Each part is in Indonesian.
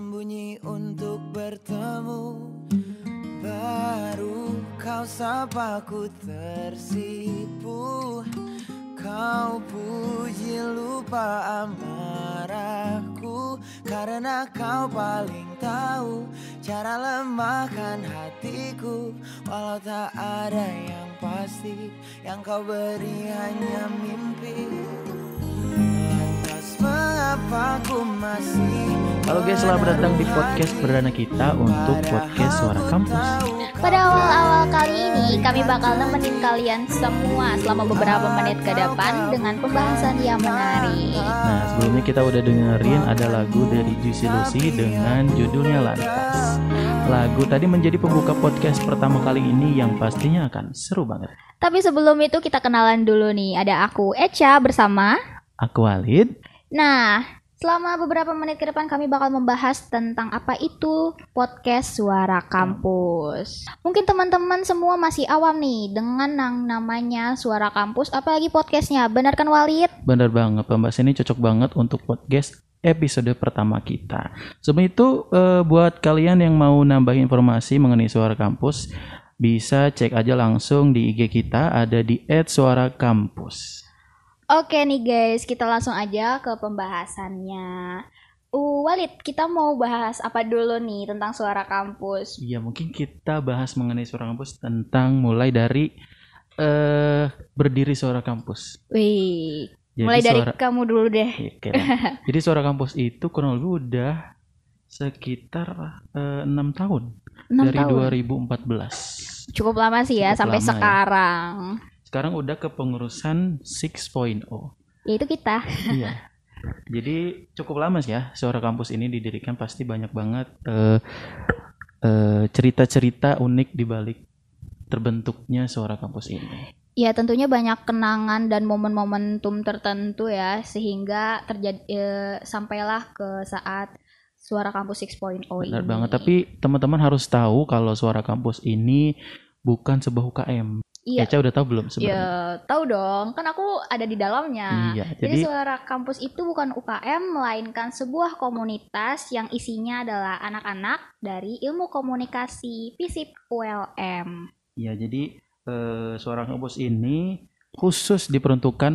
bersembunyi untuk bertemu. Baru kau sapa ku tersipu. Kau puji lupa amarahku. Karena kau paling tahu Cara lemahkan hatiku. Walau tak ada yang pasti Yang kau beri hanya mimpi Halo guys, selamat datang di podcast perdana kita untuk podcast Suara Kampus. Pada awal-awal kali ini, kami bakal nemenin kalian semua selama beberapa menit ke depan dengan pembahasan yang menarik. Nah, sebelumnya kita udah dengerin ada lagu dari Juicy Lucy dengan judulnya Lantas. Lagu tadi menjadi pembuka podcast pertama kali ini yang pastinya akan seru banget. Tapi sebelum itu kita kenalan dulu nih. Ada aku Echa bersama. Aku Walid. Nah, selama beberapa menit ke depan kami bakal membahas tentang apa itu podcast Suara Kampus. Mungkin teman-teman semua masih awam nih dengan yang namanya Suara Kampus, apalagi podcastnya. Benar kan Walid? Bener banget, pembahasan ini cocok banget untuk podcast episode pertama kita. Sebelum itu, eh, buat kalian yang mau nambah informasi mengenai Suara Kampus, bisa cek aja langsung di IG kita, ada di @suarakampus. Oke nih guys, kita langsung aja ke pembahasannya. Uh, Walid, kita mau bahas apa dulu nih tentang suara kampus? Iya, mungkin kita bahas mengenai suara kampus tentang mulai dari eh berdiri suara kampus. Wih, Jadi mulai dari suara- kamu dulu deh. Iya, oke lah. Jadi suara kampus itu kurang lebih udah sekitar eh, enam tahun 6 dari tahun. 2014. Cukup lama sih ya Cukup sampai ya. Sekarang. Udah ke pengurusan 6.0. Yaitu kita. iya. Jadi cukup lama sih ya suara kampus ini didirikan pasti banyak banget eh, eh, cerita-cerita unik di balik terbentuknya suara kampus ini. Ya tentunya banyak kenangan dan momen-momentum tertentu ya sehingga terjadi eh, sampailah ke saat suara kampus 6.0 ini. Benar banget. Tapi teman-teman harus tahu kalau suara kampus ini bukan sebuah UKM. Iya. Eca udah tahu belum Ya sebenarnya? tahu dong, kan aku ada di dalamnya. Iya. Jadi Jadi suara kampus itu bukan UKM melainkan sebuah komunitas yang isinya adalah anak-anak dari ilmu komunikasi FISIP ULM. ya jadi eh, suara kampus ini khusus diperuntukkan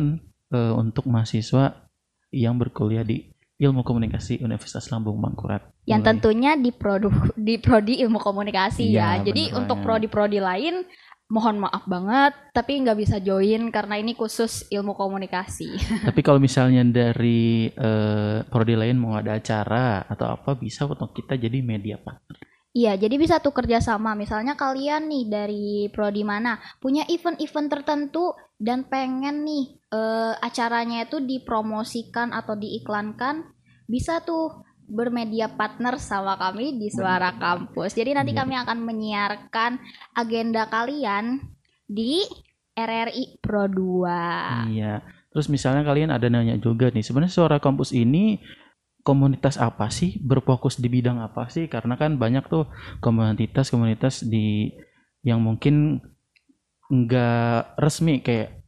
eh, untuk mahasiswa yang berkuliah di Ilmu Komunikasi Universitas Lambung Mangkurat. Yang Mulai- tentunya di produ di prodi ilmu komunikasi Iya, ya. Jadi untuk prodi-prodi lain mohon maaf banget tapi nggak bisa join karena ini khusus ilmu komunikasi. Tapi kalau misalnya dari eh, prodi lain mau ada acara atau apa bisa untuk kita jadi media partner. Iya, jadi bisa tuh kerjasama. Misalnya kalian nih dari prodi mana punya event-event tertentu dan pengen nih eh, acaranya itu dipromosikan atau diiklankan, bisa tuh bermedia partner sama kami di Suara Kampus. Jadi nanti kami akan menyiarkan agenda kalian di RRI Pro 2. Iya. Terus misalnya kalian ada nanya juga nih, sebenarnya suara kampus ini komunitas apa sih? Berfokus di bidang apa sih? Karena kan banyak tuh komunitas-komunitas di yang mungkin nggak resmi kayak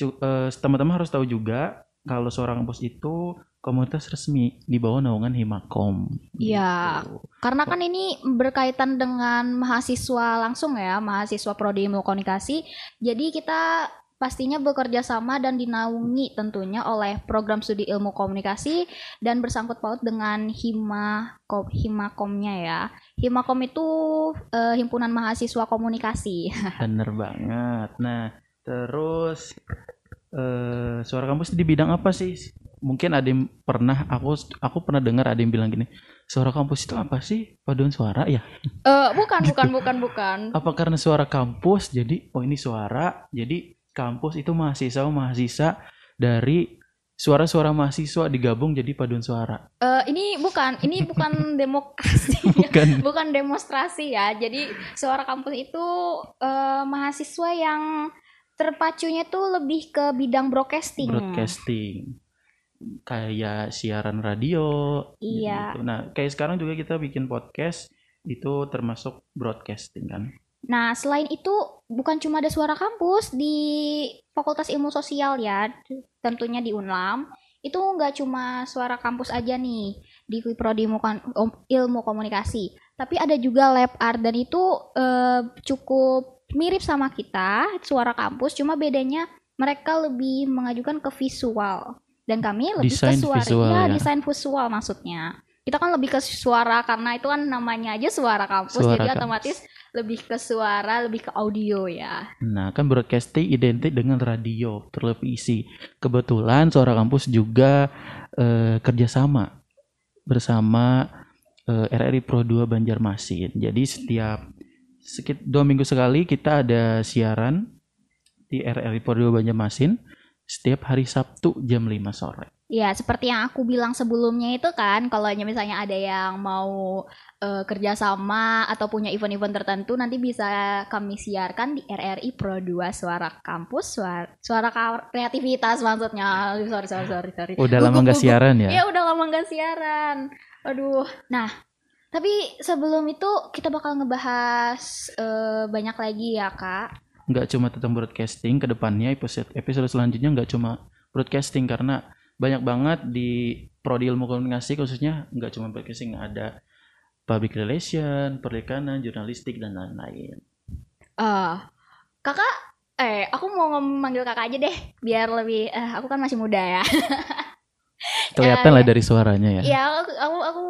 eh, teman-teman harus tahu juga kalau suara kampus itu komunitas resmi di bawah naungan Himakom. Iya. gitu. Karena kan ini berkaitan dengan mahasiswa langsung ya, mahasiswa prodi ilmu komunikasi. Jadi kita pastinya bekerja sama dan dinaungi tentunya oleh program studi ilmu komunikasi dan bersangkut paut dengan Hima Ko- Himakomnya ya. Himakom itu eh, himpunan mahasiswa komunikasi. Bener banget. Nah, terus eh suara kampus di bidang apa sih? Mungkin ada yang pernah aku aku pernah dengar ada yang bilang gini, suara kampus itu apa sih? Paduan suara ya? Eh bukan, bukan, bukan, bukan. Apa karena suara kampus jadi oh ini suara, jadi kampus itu mahasiswa mahasiswa dari suara-suara mahasiswa digabung jadi paduan suara. Eh, ini bukan, ini bukan demokrasi. ya. Bukan. bukan demonstrasi ya. Jadi suara kampus itu eh, mahasiswa yang terpacunya tuh lebih ke bidang broadcasting. Broadcasting. Kayak siaran radio, Iya. gitu. Nah, kayak sekarang juga kita bikin podcast itu termasuk broadcasting kan. Nah, selain itu bukan cuma ada suara kampus di Fakultas Ilmu Sosial ya, tentunya di Unlam. Itu nggak cuma suara kampus aja nih. di prodi ilmu, komunikasi. Tapi ada juga lab art dan itu eh, cukup mirip sama kita, suara kampus, cuma bedanya mereka lebih mengajukan ke visual dan kami lebih Desain ke suara. visual Iya, ya. desain visual maksudnya. Kita kan lebih ke suara karena itu kan namanya aja suara kampus, Suara jadi kampus. otomatis lebih ke suara, lebih ke audio ya. Nah, kan broadcasting identik dengan radio, televisi. Kebetulan Suara Kampus juga eh, kerjasama bersama eh, RRI Pro 2 Banjarmasin. Jadi setiap sekit dua minggu sekali kita ada siaran di RRI 2 Banjarmasin setiap hari Sabtu jam 5 sore. Ya, seperti yang aku bilang sebelumnya itu kan, kalau misalnya ada yang mau eh, kerjasama atau punya event-event tertentu, nanti bisa kami siarkan di RRI Pro 2 Suara Kampus, Suara, suara Kreativitas maksudnya. Sorry, sorry, sorry, sorry. Udah lama nggak siaran ya? Ya udah lama nggak siaran. Aduh. Nah, tapi sebelum itu kita bakal ngebahas eh, banyak lagi ya, Kak. nggak cuma tentang broadcasting ke depannya episode episode selanjutnya nggak cuma broadcasting karena banyak banget di prodi ilmu komunikasi khususnya nggak cuma broadcasting ada public relation, perikanan, jurnalistik dan lain-lain. Eh, kakak, eh, aku mau manggil kakak aja deh, biar lebih. eh, aku kan masih muda ya. Kelihatan Eh, lah dari suaranya ya. ya, aku, aku, aku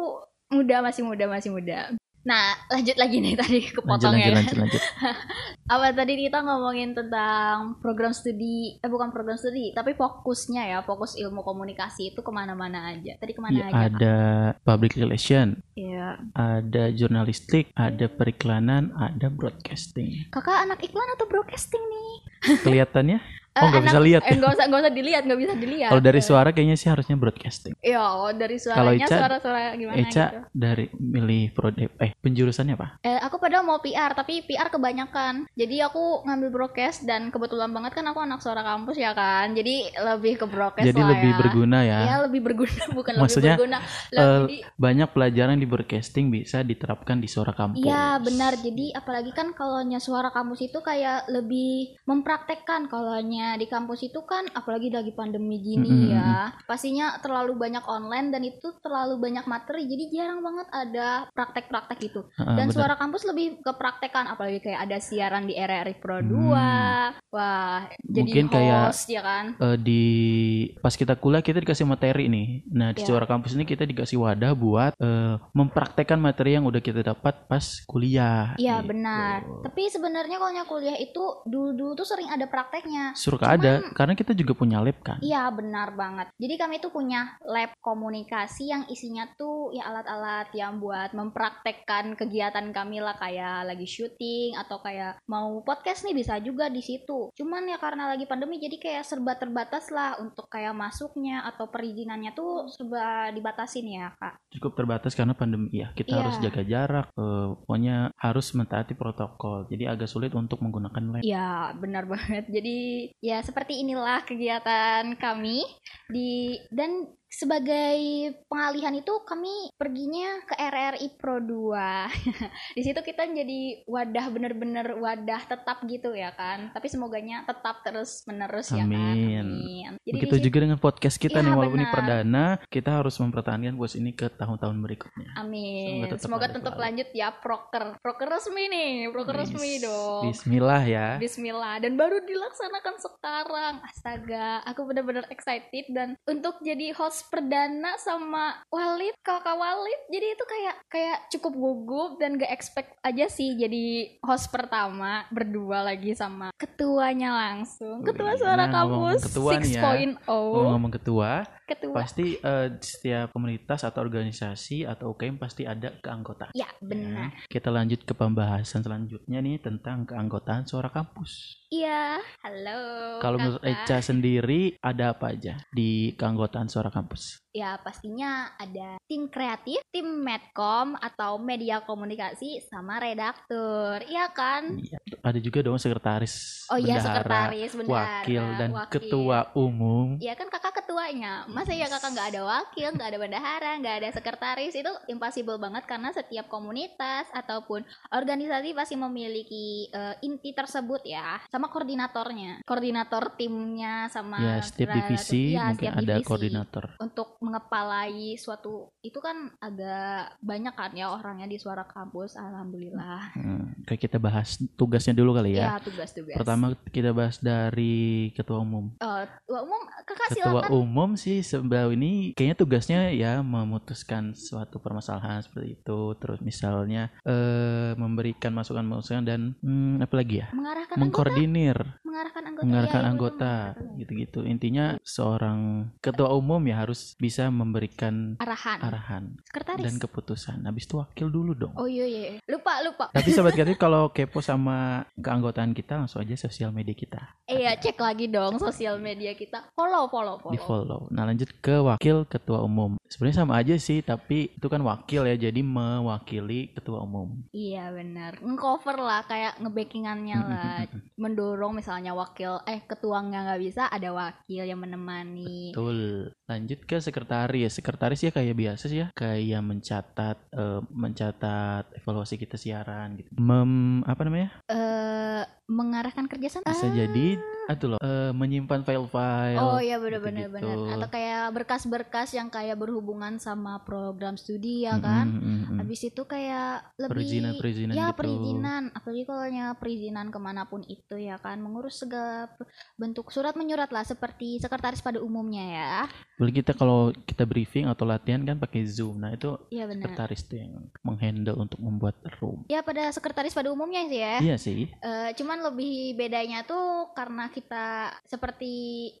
muda, masih muda, masih muda. Nah, lanjut lagi nih tadi Lanjut kepotong lanjut ya. lanjut lanjut. Apa tadi kita ngomongin tentang program studi, eh bukan program studi, tapi fokusnya ya, fokus ilmu komunikasi itu ke mana-mana aja. Tadi ke mana Ya, aja? Kak? ada public relation, Iya. ada jurnalistik, ada periklanan, ada broadcasting. Kakak anak iklan atau broadcasting nih? Kelihatannya? Eh, Oh nggak bisa lihat. Eh, nggak usah, nggak usah dilihat, nggak bisa dilihat. Kalau dari Eh. suara kayaknya sih harusnya broadcasting. Iya, kalau dari Kalau suaranya suara-suara gimana Eca gitu. dari milih prodi eh penjurusannya apa? Eh, aku padahal mau PR, tapi PR kebanyakan. Jadi aku ngambil broadcast dan kebetulan banget kan aku anak suara kampus ya kan. Jadi lebih ke broadcast Jadi lah lebih ya. berguna ya. Ya lebih berguna bukan Maksudnya, lebih berguna. eh, Lebih banyak pelajaran di broadcasting bisa diterapkan di suara kampus. Iya benar. Jadi apalagi kan kalaunya suara kampus itu kayak lebih mempraktekkan. Kalaunya di kampus itu kan apalagi lagi pandemi gini Mm-mm, ya. Pastinya terlalu banyak online dan itu terlalu banyak materi. Jadi jarang banget ada praktek-praktek itu. Heeh, Dan benar. suara kampus lebih ke praktekan apalagi kayak ada siaran di RRI Pro 2. Hmm. Wah, jadi Mungkin kayak- host ya kan. Eh, di pas kita kuliah kita dikasih materi nih. Nah di Iya. suara kampus ini kita dikasih wadah buat eh, mempraktekkan materi yang udah kita dapat pas kuliah. Iya gitu. benar. Tapi sebenarnya kalau kuliah itu dulu-dulu tuh sering ada prakteknya. Suruh ada karena kita juga punya lab kan. Iya benar banget. Jadi kami tuh punya lab komunikasi yang isinya tuh ya alat-alat yang buat mempraktekkan kegiatan kami lah kayak lagi syuting atau kayak mau podcast nih bisa juga di situ. Cuman ya karena lagi pandemi jadi kayak serba terbatas lah untuk kayak masuknya atau perizinannya tuh serba dibatasin ya kak. Cukup terbatas karena pandemi ya. Kita Iya. harus jaga jarak. eh, pokoknya harus mentaati protokol. Jadi agak sulit untuk menggunakan lab. Ya benar banget. Jadi ya seperti inilah kegiatan kami di dan sebagai pengalihan itu kami perginya ke RRI Pro 2. di situ kita jadi wadah bener-bener wadah tetap gitu ya kan. Tapi semoganya tetap terus menerus ya kan. Amin. Amin. Jadi Begitu situ- juga dengan podcast kita Iya, nih walaupun ini perdana, kita harus mempertahankan podcast ini ke tahun-tahun berikutnya. Amin. Semoga tetap Semoga tetap lanjut ya proker. Proker resmi nih, proker resmi Bis- dong. Bismillah ya. Bismillah dan baru dilaksanakan sekarang astaga aku bener-bener excited dan untuk jadi host perdana sama Walid kakak Walid jadi itu kayak kayak cukup gugup dan gak expect aja sih jadi host pertama berdua lagi sama ketuanya langsung ketua suara nah, kampus ketua ya. 6.0 Ngomong ketua, ketua pasti eh, setiap komunitas atau organisasi atau UKM pasti ada keanggotaan. ya benar Kita lanjut ke pembahasan selanjutnya nih tentang keanggotaan suara kampus. iya halo Kalau menurut. Eca sendiri ada apa aja di keanggotaan suara kampus? jobs. Ya pastinya ada tim kreatif, tim medcom atau media komunikasi sama redaktur, iya kan? Iya, ada juga dong sekretaris, Oh iya bendahara, sekretaris, bendahara, wakil dan wakil. ketua umum. Iya kan kakak ketuanya, masa ya kakak nggak ada wakil, nggak ada bendahara, nggak ada sekretaris itu impossible banget karena setiap komunitas ataupun organisasi pasti memiliki eh, inti tersebut ya, sama koordinatornya, koordinator timnya sama Ya, setiap divisi Iya, mungkin setiap ada divisi. koordinator. untuk mengepalai suatu itu kan agak banyak kan ya orangnya di suara kampus alhamdulillah Hmm, kayak kita bahas tugasnya dulu kali ya. ya tugas-tugas Pertama kita bahas dari ketua umum. Eh, Wah, umum kakak Ketua silakan umum sih sejauh ini kayaknya tugasnya ya memutuskan suatu permasalahan seperti itu. Terus misalnya eh memberikan masukan-masukan dan hmm, apa lagi ya? mengarahkan anggota Mengkoordinir, mengarahkan anggota mengarahkan Ya, ya, anggota gitu-gitu. Intinya seorang ketua umum ya harus bisa memberikan arahan arahan sekretaris dan keputusan. Habis itu wakil dulu dong. oh iya iya lupa lupa Tapi sobat kreatif kalau kepo sama keanggotaan kita langsung aja sosial media kita iya cek lagi dong sosial media kita follow follow di follow follow. Nah lanjut ke wakil ketua umum. Sebenarnya sama aja sih tapi itu kan wakil ya jadi mewakili ketua umum. iya benar ngecover lah kayak ngebackingannya lah mendorong misalnya wakil eh ketuanya nggak bisa ada wakil yang menemani Betul. Lanjut ke sekretaris. Sekretaris ya kayak biasa sih ya kayak mencatat eh, mencatat evaluasi kita siaran gitu. Mem apa namanya? eh mengarahkan kerjasama Bisa Ah, jadi aduh loh eh, menyimpan file-file. Oh iya benar-benar gitu-gitu. benar. Atau kayak berkas-berkas yang kayak berhubungan sama program studi ya kan. mm-mm. Habis itu kayak lebih Perizinan-perizinan ya gitu. perizinan, apalagi kalau nya perizinan ke mana pun itu ya kan, mengurus segala bentuk surat menyurat lah seperti sekretaris pada umumnya ya. Boleh kita kalau kita briefing atau latihan kan pakai Zoom. Nah, itu Iya benar. sekretaris tuh yang menghandle untuk membuat room. Ya pada sekretaris pada umumnya sih ya. Iya sih. Eh, cuman lebih bedanya tuh karena kita seperti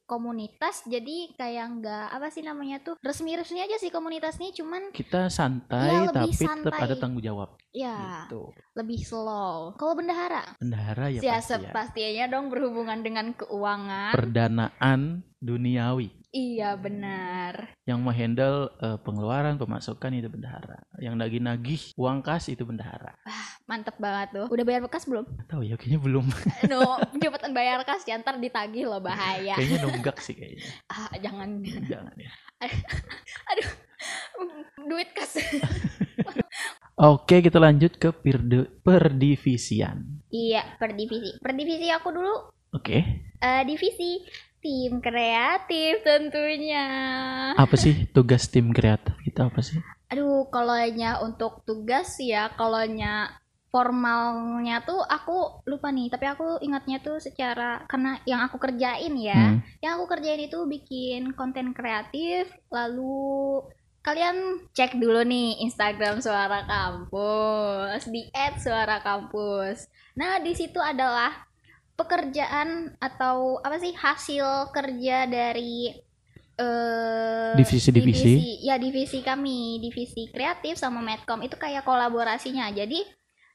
komunitas, jadi kayak nggak apa sih namanya tuh resmi-resmi aja sih komunitas nih, cuman Kita santai lebih tapi tetap santai. ada tanggung jawab. ya Gitu. lebih slow. Kalau bendahara, Bendahara ya ya, pasti ya. pastinya dong berhubungan dengan keuangan. Perdanaan duniawi iya benar. yang menghandle eh, pengeluaran, pemasukan itu bendahara. Yang nagih-nagih uang kas itu bendahara. Mantep banget tuh. Udah bayar bekas belum? Tahu ya kayaknya belum. no, cepetan bayar kas ya ntar ditagih loh bahaya. kayaknya nunggak sih kayaknya. Ah, jangan Jangan ya. duit kas. Oke, kita lanjut ke perdivisian. iya, per divisi. Per divisi aku dulu Oke. eh, divisi tim kreatif tentunya. Apa sih tugas tim kreatif kita apa sih? Aduh, kalaunya untuk tugas ya, kalaunya formalnya tuh aku lupa nih, tapi aku ingatnya tuh secara karena yang aku kerjain ya. Hmm. Yang aku kerjain itu bikin konten kreatif, lalu kalian cek dulu nih Instagram Suara Kampus, di @suara kampus. Nah, di situ adalah pekerjaan atau apa sih hasil kerja dari eh Divisi-divisi. ya divisi kami, divisi kreatif sama Medcom itu kayak kolaborasinya. Jadi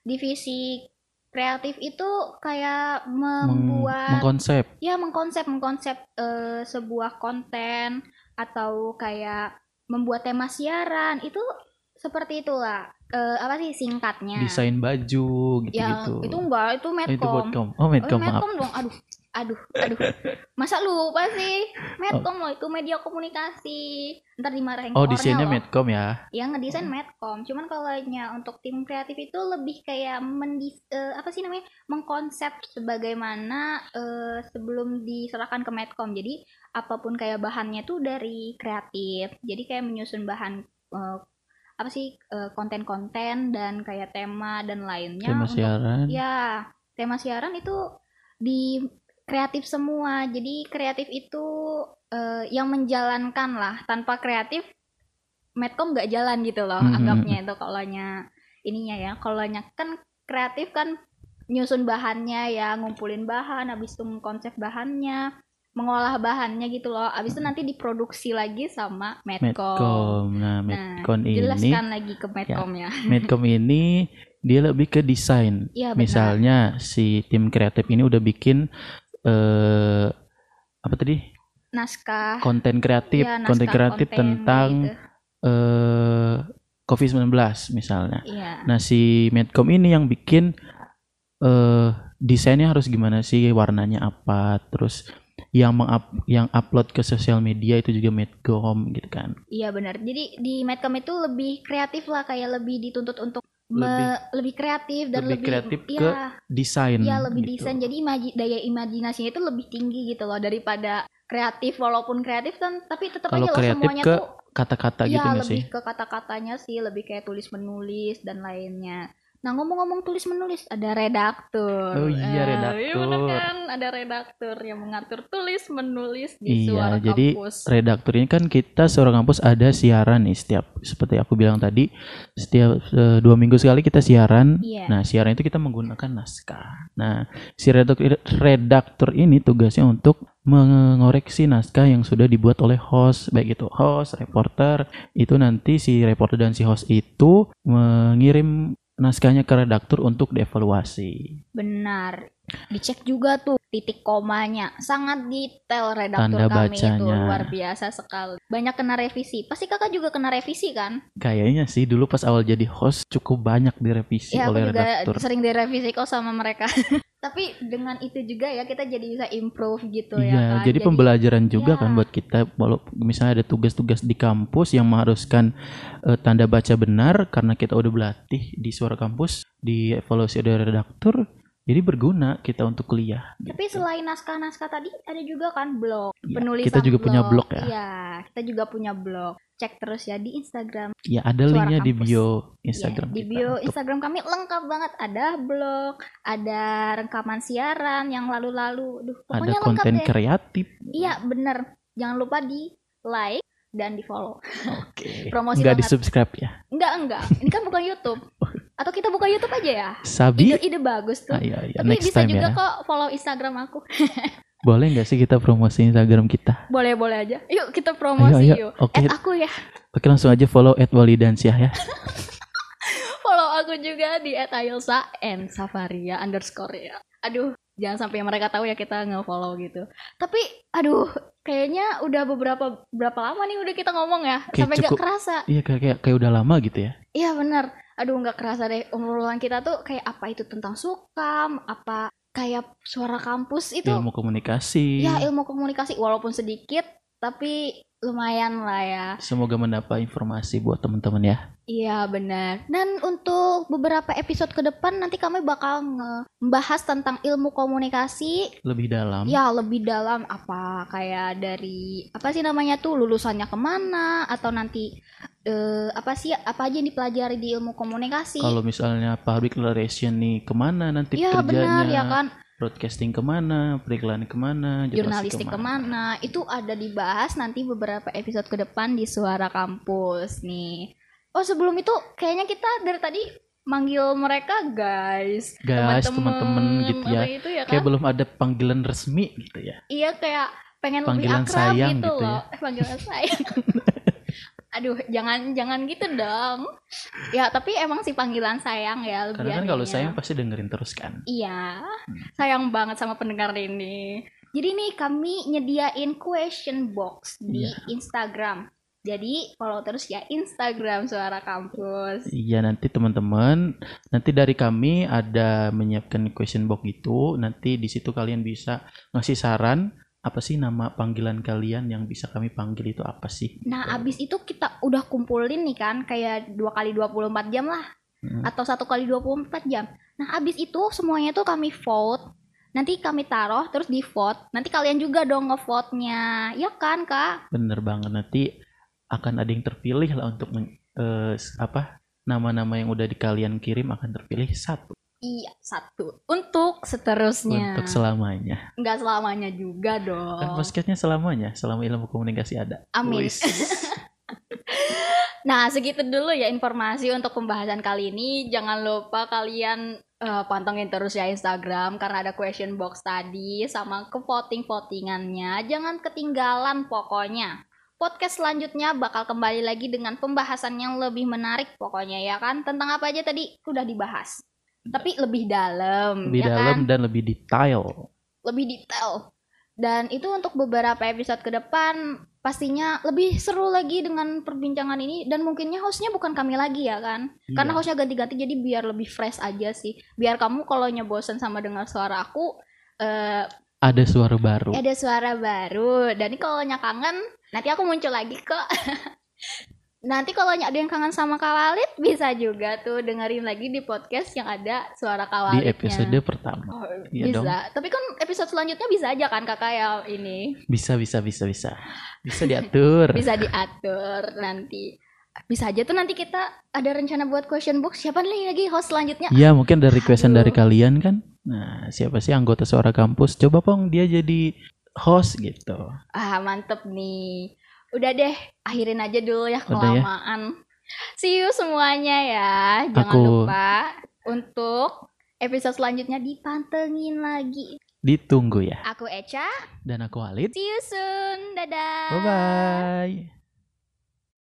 divisi kreatif itu kayak Meng- membuat mengkonsep. ya mengkonsep mengkonsep eh, sebuah konten atau kayak membuat tema siaran itu seperti itulah Eh, apa sih singkatnya desain baju ya gitu-gitu. itu enggak itu Oh, medcom itu Medcom. Oh, Oh, Medcom, maaf. medcom dong aduh aduh aduh masa lupa sih medcom loh itu media komunikasi ntar dimarahin Oh, desainnya loh. Medcom ya. yang ngedesain medcom cuman kalau nya untuk tim kreatif itu lebih kayak mendis eh, apa sih namanya mengkonsep sebagaimana eh, sebelum diserahkan ke medcom jadi apa pun kayak bahannya tuh dari kreatif jadi kayak menyusun bahan eh, apa sih eh, konten-konten dan kayak tema dan lainnya Tema untuk siaran. Ya, tema siaran itu di kreatif semua. Jadi kreatif itu eh, yang menjalankan lah. Tanpa kreatif, Medcom nggak jalan gitu loh. Mhm. Anggapnya itu kalaunya ininya ya. Kalaunya kan kreatif kan nyusun bahannya ya, ngumpulin bahan, habis itu konsep bahannya, mengolah bahannya gitu loh. Habis itu nanti diproduksi lagi sama Medcom. Medcom. Nah, Nah, Medcom ini, jelaskan lagi ke Medcom ya. Medcom ini dia lebih ke desain. Benar. Misalnya si tim kreatif ini udah bikin eh apa tadi? Naskah Konten kreatif, ya, konten naskah kreatif konten tentang gitu. eh COVID-19 misalnya. Iya. Nah, si Medcom ini yang bikin eh desainnya harus gimana sih, warnanya apa, terus yang mengap yang upload ke sosial media itu juga Medcom gitu kan. Iya benar. Jadi di Medcom itu lebih kreatif lah, kayak lebih dituntut untuk me- Lebih- lebih, kreatif dan lebih lebih, kreatif iya, ke Desain. iya lebih gitu. desain. Jadi imaji- daya imajinasinya itu lebih tinggi gitu loh daripada kreatif walaupun kreatif kan tapi tetap Kalau aja loh kreatif semuanya ke tuh kata-kata gitu Iya nggak sih? lebih ke kata-katanya sih, lebih kayak tulis menulis dan lainnya. Nah ngomong-ngomong tulis menulis ada redaktur. Oh iya, Eh, redaktur. Iya bener kan, ada redaktur yang mengatur tulis menulis di Iya, suara jadi kampus. redaktur ini kan kita seorang kampus ada siaran nih setiap seperti aku bilang tadi setiap eh, dua minggu sekali kita siaran. Iya. Nah siaran itu kita menggunakan naskah. Nah si redaktur, redaktur ini tugasnya untuk mengoreksi naskah yang sudah dibuat oleh host baik itu host, reporter itu nanti si reporter dan si host itu mengirim naskahnya ke redaktur untuk dievaluasi. Benar. Dicek juga tuh titik komanya. Sangat detail redaktur Tanda kami itu bacanya. luar biasa sekali. Banyak kena revisi. Pasti kakak juga kena revisi kan? Kayaknya sih dulu pas awal jadi host cukup banyak direvisi Ya aku oleh juga redaktur. sering direvisi kok sama mereka. Tapi dengan itu juga ya kita jadi bisa improve gitu ya Iya, kan. jadi pembelajaran juga Iya. kan buat kita walau misalnya ada tugas-tugas di kampus yang mengharuskan eh, tanda baca benar karena kita udah berlatih di suara kampus, di evaluasi dari redaktur, jadi berguna kita untuk kuliah. Tapi selain naskah-naskah tadi ada juga kan blog, Iya, penulisan kita juga punya blog ya. Iya, kita juga punya blog. Cek terus ya di Instagram. Ya ada Suara linknya di bio Iya, Instagram di kita bio untuk- Instagram kami lengkap banget. Ada blog, ada rekaman siaran yang lalu-lalu. Duh, ada pokoknya lengkap konten deh. kreatif. Iya, bener. Jangan lupa di like dan di follow. Oke. Promosi Enggak di subscribe ya. Enggak, enggak. Ini kan bukan YouTube. Atau kita buka YouTube aja ya? Sabi. Ide-ide bagus tuh. Ah, iya, iya. Tapi Next bisa time juga ya. kok follow Instagram aku. Boleh nggak sih kita promosi Instagram kita? Boleh-boleh aja. Yuk kita promosi ayo, ayo. yuk. Oke. Add aku ya. Oke langsung aja follow @walidansyah ya. Follow aku juga di @ayelsa and safaria underscore ya. Aduh, jangan sampai mereka tahu ya kita nge-follow gitu. Tapi, aduh, kayaknya udah beberapa berapa lama nih udah kita ngomong ya, Kayak sampai gak cukup- kerasa. Iya kayak, kayak kayak udah lama gitu ya. Iya bener. Aduh, nggak kerasa deh obrolan kita tuh kayak apa itu tentang sukam, apa kayak suara kampus itu. Ilmu komunikasi. Ya ilmu komunikasi walaupun sedikit, tapi lumayan lah ya. Semoga mendapat informasi buat teman-teman ya. Iya benar. Dan untuk beberapa episode ke depan nanti kami bakal membahas tentang ilmu komunikasi Lebih dalam. ya lebih dalam apa kayak dari apa sih namanya tuh lulusannya ke mana atau nanti eh, apa sih apa aja yang dipelajari di ilmu komunikasi. Kalau misalnya public relation nih ke mana nanti Iya kerjanya? benar ya kan Broadcasting ke mana? Periklanan ke mana? jurnalistik jurnalistik ke mana itu ada dibahas nanti beberapa episode ke depan di suara kampus nih. Oh sebelum itu kayaknya kita dari tadi manggil mereka guys, Guys, teman-teman gitu ya. Itu ya kan? Kayak belum ada panggilan resmi gitu ya. Iya kayak pengen Panggilan lebih akrab sayang gitu gitu ya. loh. Eh, panggilan sayang. Aduh, jangan jangan gitu dong. Ya, tapi emang sih panggilan sayang ya lebih Karena kan kalau sayang pasti dengerin terus kan. Iya, Hmm. sayang banget sama pendengar ini. Jadi nih kami nyediain question box di Iya. Instagram. Jadi follow terus ya Instagram Suara Kampus. Iya nanti teman-teman, nanti dari kami ada menyiapkan question box gitu. Nanti di situ kalian bisa ngasih saran apa sih nama panggilan kalian yang bisa kami panggil itu apa sih? Nah, abis itu kita udah kumpulin nih kan kayak dua kali 24 jam lah Hmm. atau satu kali 24 jam. Nah, abis itu semuanya tuh kami vote. Nanti kami taruh terus di vote. Nanti kalian juga dong ngevote-nya. Ya kan, Kak? Bener banget nanti akan ada yang terpilih lah untuk men- eh, apa nama-nama yang udah di kalian kirim akan terpilih satu Iya, satu. Untuk seterusnya. untuk selamanya. Nggak selamanya juga dong. Kan podcastnya selamanya, selama ilmu komunikasi ada. Amin. Nah, segitu dulu ya informasi untuk pembahasan kali ini. Jangan lupa kalian eh, pantengin terus ya Instagram karena ada question box tadi sama ke voting-votingannya. Jangan ketinggalan pokoknya. Podcast selanjutnya bakal kembali lagi dengan pembahasan yang lebih menarik pokoknya ya kan. Tentang apa aja tadi udah dibahas. Tapi lebih dalam, lebih ya dalam kan? dan lebih detail. lebih detail. Dan itu untuk beberapa episode ke depan pastinya lebih seru lagi dengan perbincangan ini dan mungkinnya hostnya bukan kami lagi ya kan karena Iya. hostnya ganti-ganti jadi biar lebih fresh aja sih biar kamu kalau bosen sama dengar suara aku eh ada suara baru. ada suara baru dan kalau kangen nanti aku muncul lagi kok Nanti kalau ada yang kangen sama Kak Walid bisa juga tuh dengerin lagi di podcast yang ada suara Kak Di episode pertama. Oh, Iya bisa. dong. Tapi kan episode selanjutnya bisa aja kan kakak ya ini Bisa bisa bisa bisa. Bisa diatur. bisa diatur nanti. Bisa aja tuh nanti kita ada rencana buat question box. Siapa nih lagi host selanjutnya? Iya mungkin ada requestan Aduh. dari kalian kan. Nah siapa sih anggota suara kampus? Coba pong dia jadi host gitu. Ah mantep nih. Udah deh, akhirin aja dulu ya ya. kelamaan. See you semuanya ya. Jangan Aku- lupa untuk episode selanjutnya dipantengin lagi. Ditunggu ya. Aku Echa. Dan aku Walid. See you soon. Dadah. Bye bye.